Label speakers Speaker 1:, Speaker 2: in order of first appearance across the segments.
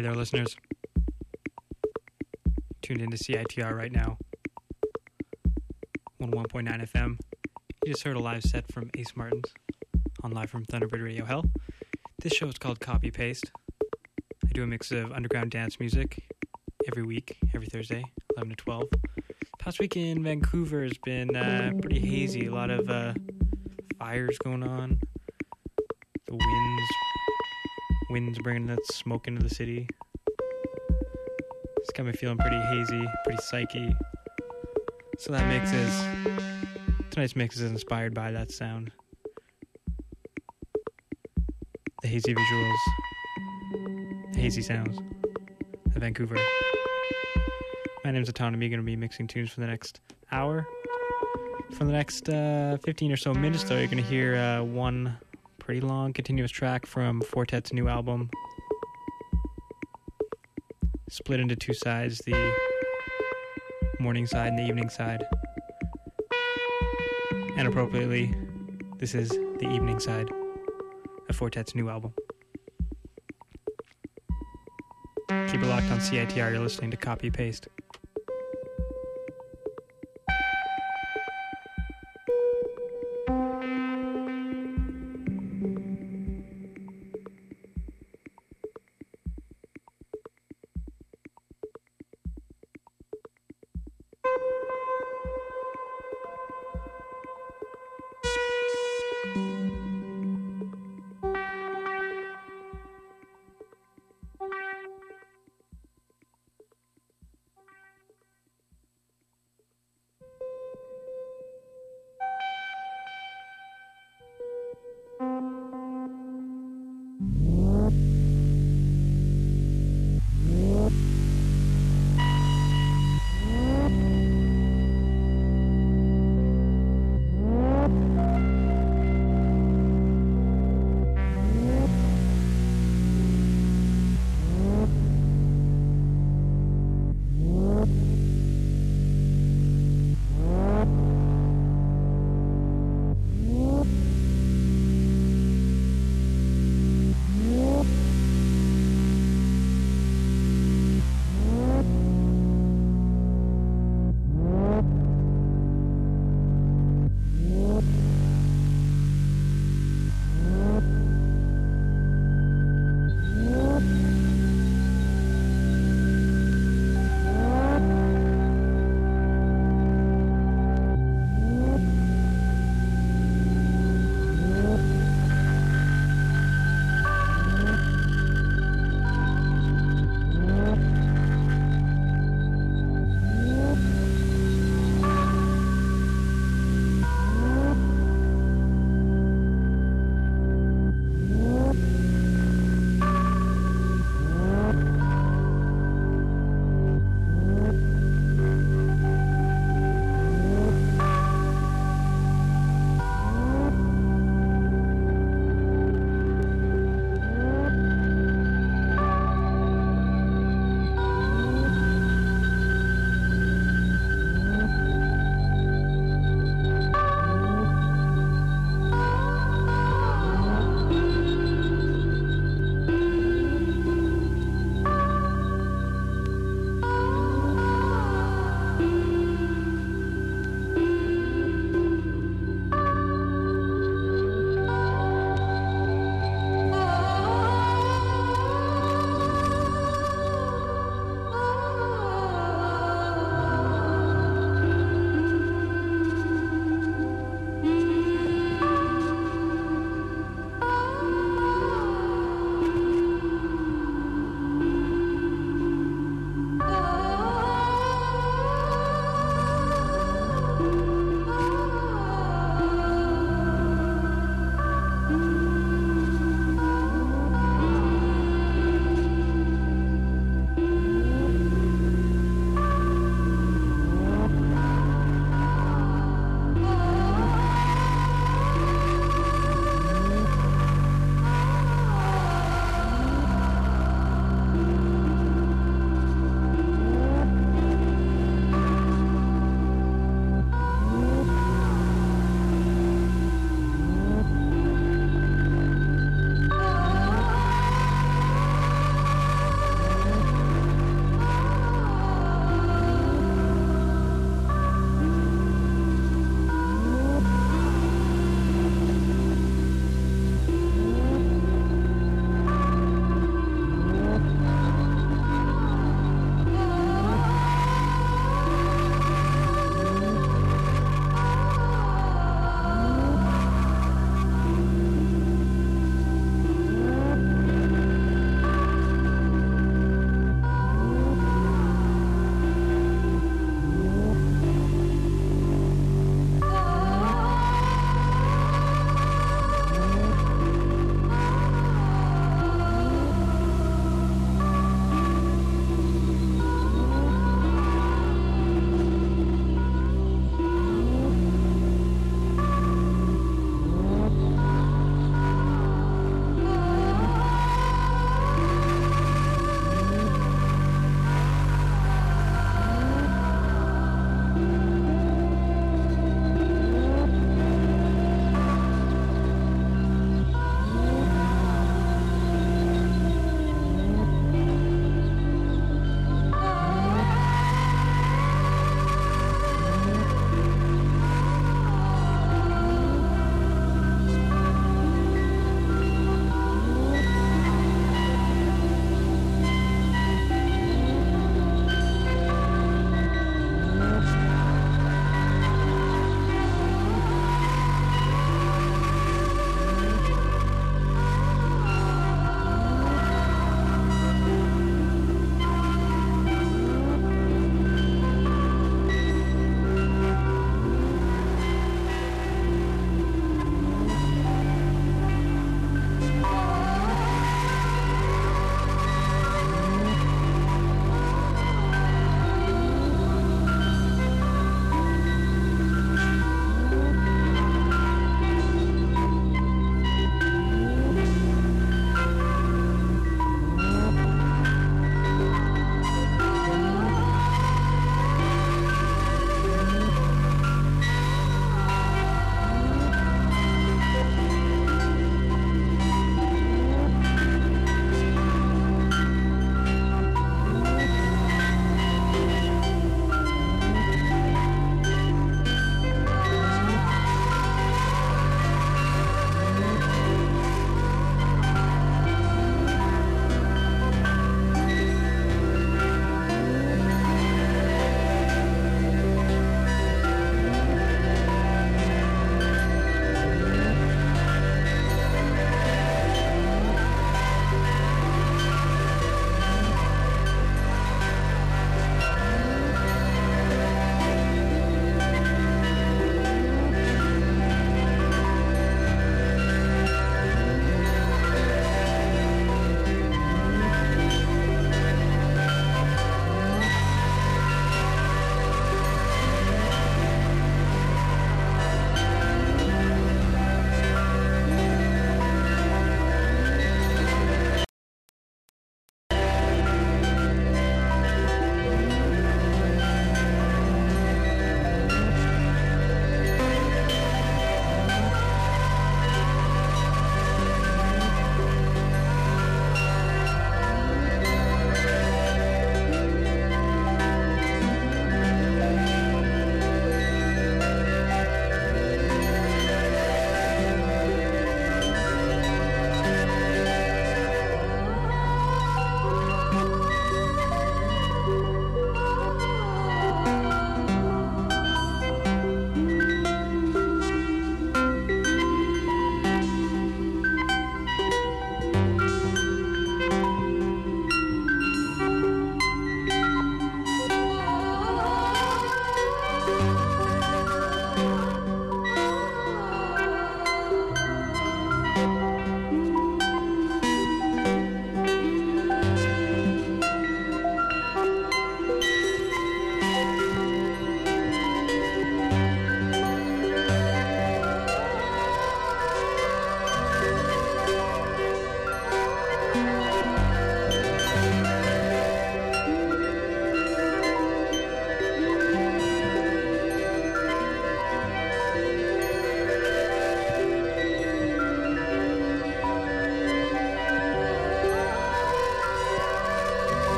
Speaker 1: Hey there, listeners. Tuned into CITR right now. 101.9 FM. You just heard a live set from Ace Martins on Live from Thunderbird Radio Hell. This show is called Copy Paste. I do a mix of underground dance music every week, every Thursday, 11 to 12. Past week in Vancouver has been uh, pretty hazy. A lot of uh, fires going on. Winds bringing that smoke into the city. It's got me feeling pretty hazy, pretty psyche. So that mix is tonight's mix is inspired by that sound. The hazy visuals, the hazy sounds of Vancouver. My name's Autonomy, going to be mixing tunes for the next hour. For the next uh, 15 or so minutes, though, you're going to hear uh, one pretty long continuous track from Four Tet's new album. Split into two sides the morning side and the evening side. And appropriately, this is the evening side of Four Tet's new album. Keep it locked on CITR, you're listening to Copy Paste.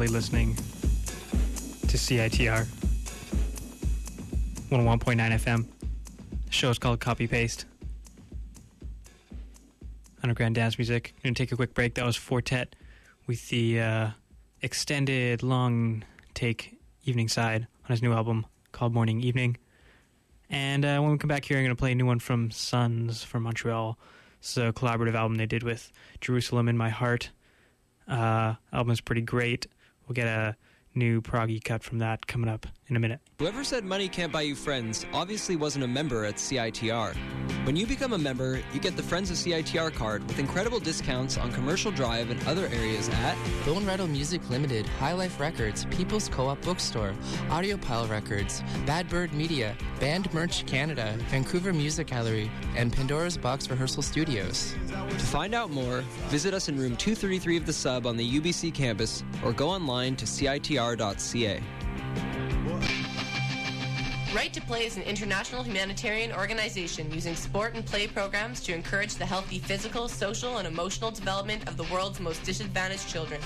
Speaker 1: Currently listening to CITR 101.9 FM. The show is called Copy Paste. Underground dance music. Gonna take a quick break. That was Four Tet with the uh, extended long take evening side on his new album called Morning Evening. And uh, when we come back here, I'm going to play a new one from Suuns from Montreal. It's a collaborative album they did with Jerusalem in My Heart. Uh, album is pretty great. We'll get a new proggy cut from that coming up in a minute.
Speaker 2: Whoever said money can't buy you friends obviously wasn't a member at CITR. When you become a member, you get the Friends of CITR card with incredible discounts on Commercial Drive and other areas at
Speaker 3: Bone Rattle Music Limited, High Life Records, People's Co-op Bookstore, Audiopile Records, Bad Bird Media, Band Merch Canada, Vancouver Music Gallery, and Pandora's Box Rehearsal Studios.
Speaker 2: To find out more, visit us in room 233 of the sub on the UBC campus or go online to citr.ca.
Speaker 4: Right to Play is an international humanitarian organization using sport and play programs to encourage the healthy physical, social, and emotional development of the world's most disadvantaged children.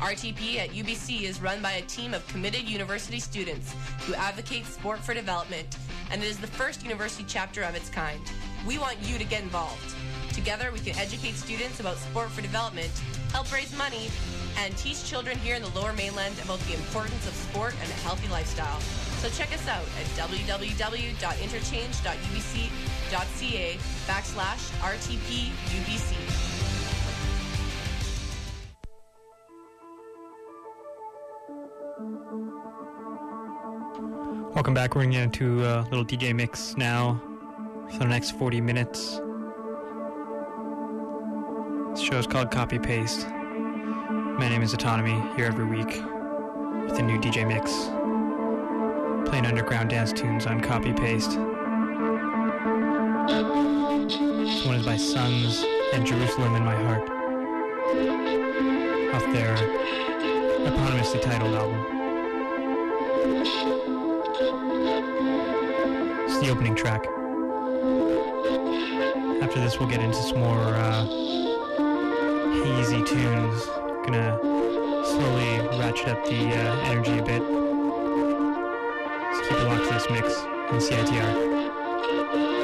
Speaker 4: RTP at UBC is run by a team of committed university students who advocate sport for development, and it is the first university chapter of its kind. We want you to get involved. Together, we can educate students about sport for development, help raise money, and teach children here in the lower mainland about the importance of sport and a healthy lifestyle. So check us out at www.interchange.ubc.ca backslash RTPUBC.
Speaker 1: Welcome back. We're going to get into a little DJ mix now for the next 40 minutes. This show is called Copy Paste. My name is Autonomy, here every week with a new DJ mix. Underground dance tunes on Copy Paste. This one is by Suuns and Jerusalem in My Heart. Off their eponymously titled album. It's the opening track. After this, we'll get into some more uh, hazy tunes. Gonna slowly ratchet up the uh, energy a bit. Locked this mix on CITR.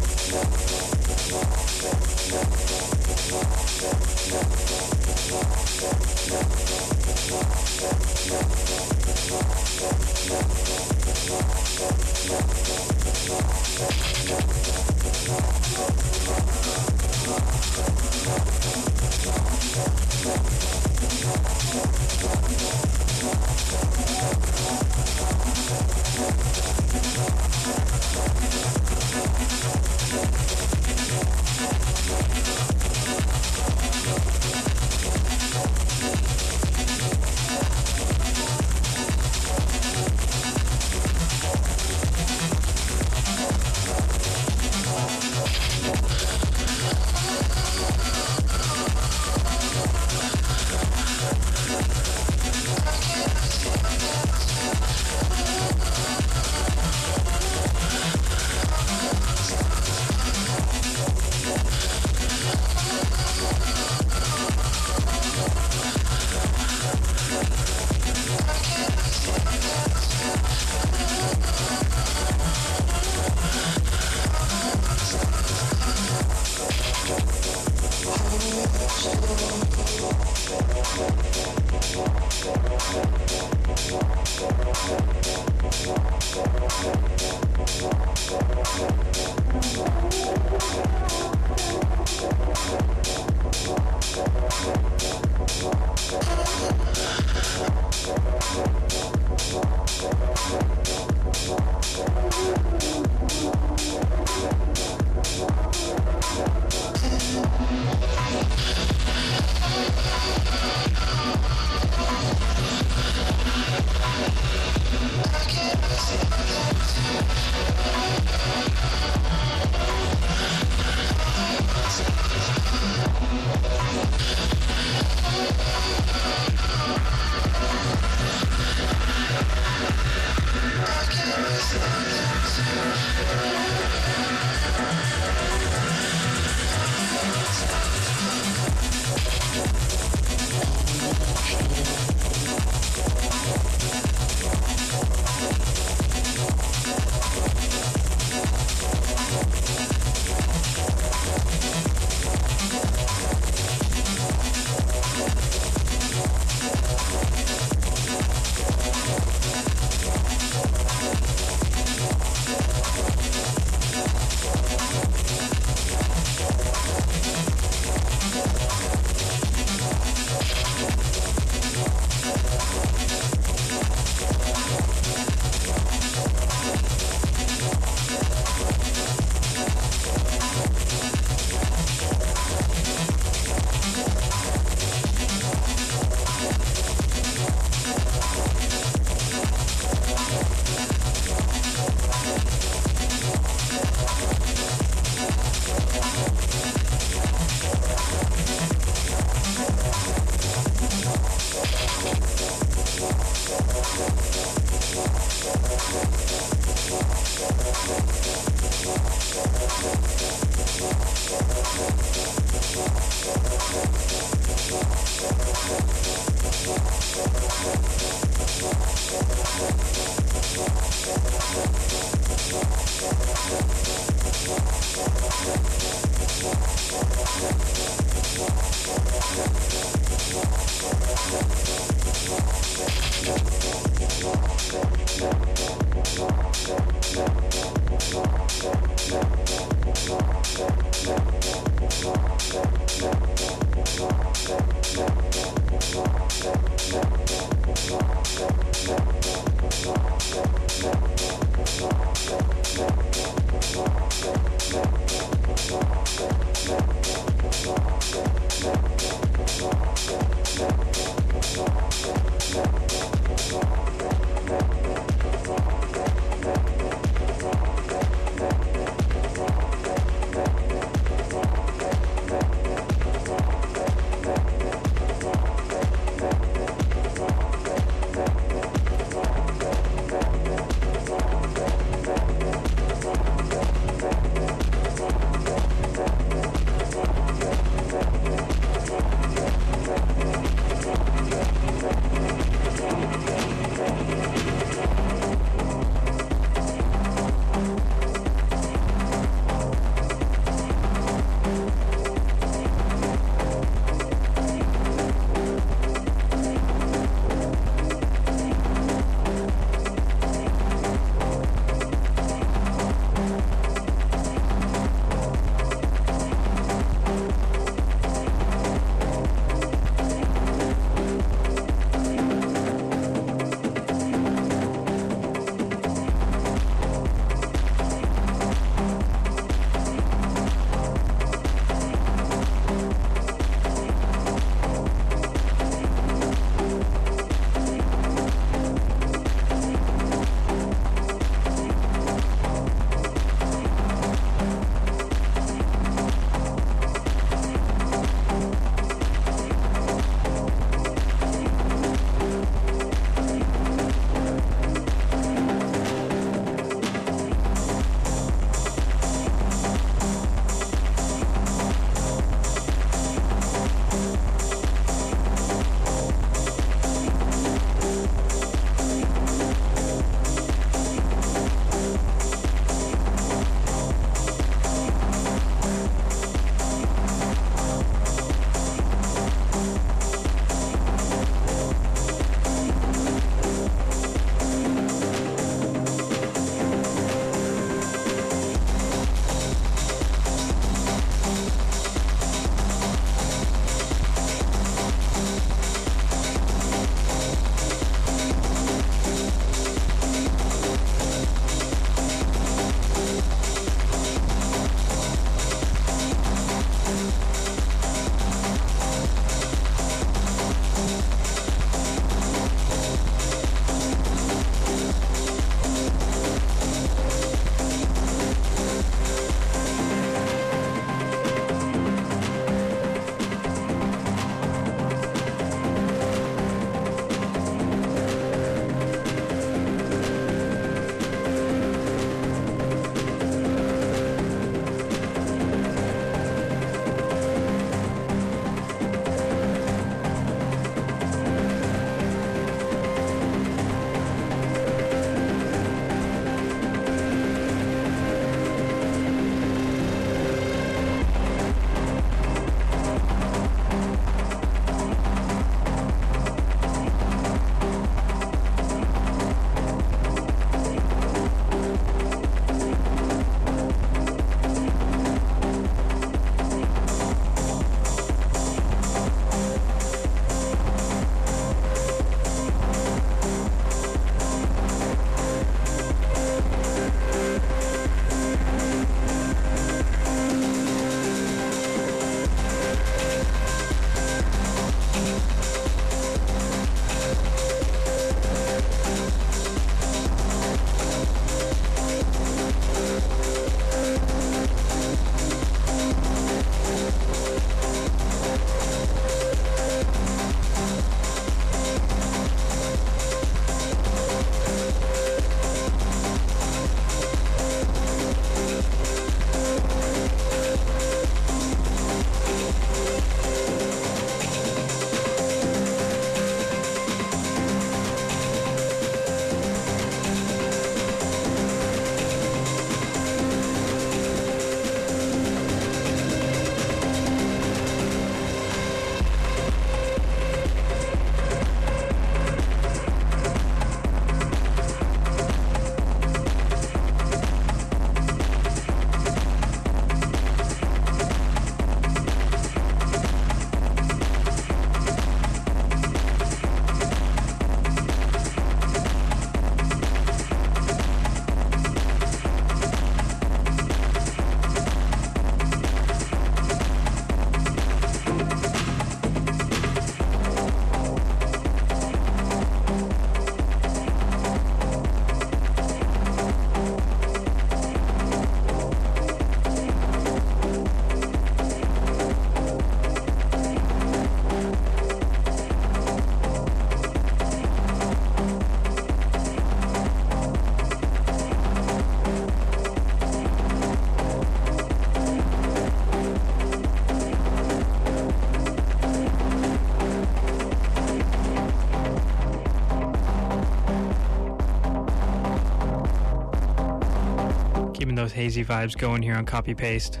Speaker 1: Keeping those hazy vibes going here on Copy Paste.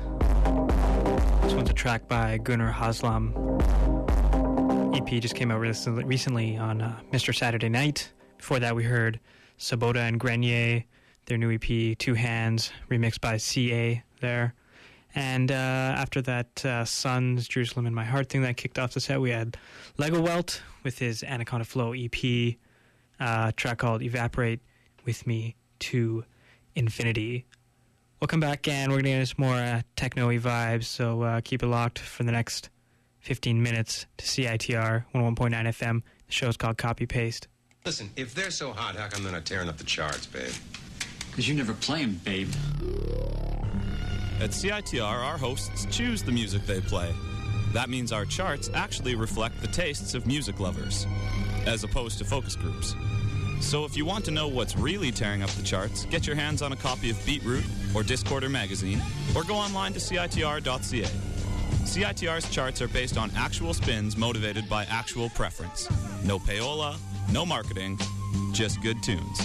Speaker 1: This one's a track by Gunnar Haslam. EP just came out recently on uh, Mr. Saturday Night. Before that, we heard Sabota and Grenier, their new EP, Two Hands, remixed by Sei A there. And uh, after that, uh, Suuns, Jerusalem in My Heart thing that kicked off the set, we had Legowelt with his Anaconda Flow EP, uh, track called Evaporate with Me to Infinity. We'll come back and we're going to get into more uh, techno vibes, so uh, keep it locked for the next 15 minutes to CITR 101.9 FM. The show's called Copy Paste.
Speaker 5: Listen, if they're so hot, how come they're not tearing up the charts, babe?
Speaker 6: Because you never play them, babe.
Speaker 7: At CITR, our hosts choose the music they play. That means our charts actually reflect the tastes of music lovers, as opposed to focus groups. So if you want to know what's really tearing up the charts, get your hands on a copy of BeatRoute or Discorder magazine, or go online to CITR.ca. CITR's charts are based on actual spins motivated by actual preference. No payola, no marketing, just good tunes.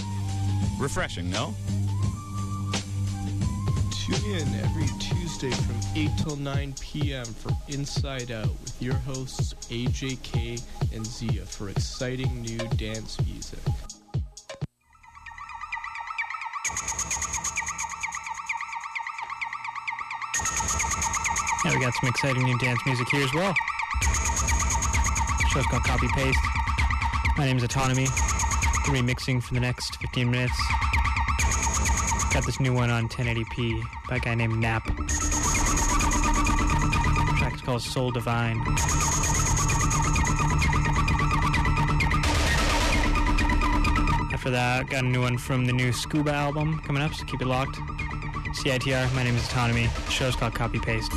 Speaker 7: Refreshing, no?
Speaker 8: Tune in every Tuesday from 8 till 9 p.m. for Inside Out with your hosts AJK and Zia for exciting new dance music.
Speaker 1: Yeah, we got some exciting new dance music here as well. Show's called Copy Paste. My name is Autonomy. Remixing for the next 15 minutes. Got this new one on 1080p by a guy named Nap. The track's called Soul Divine. After that, got a new one from the new Scuba album coming up, so keep it locked. CITR, my name is Autonomy. The show's called Copy Paste.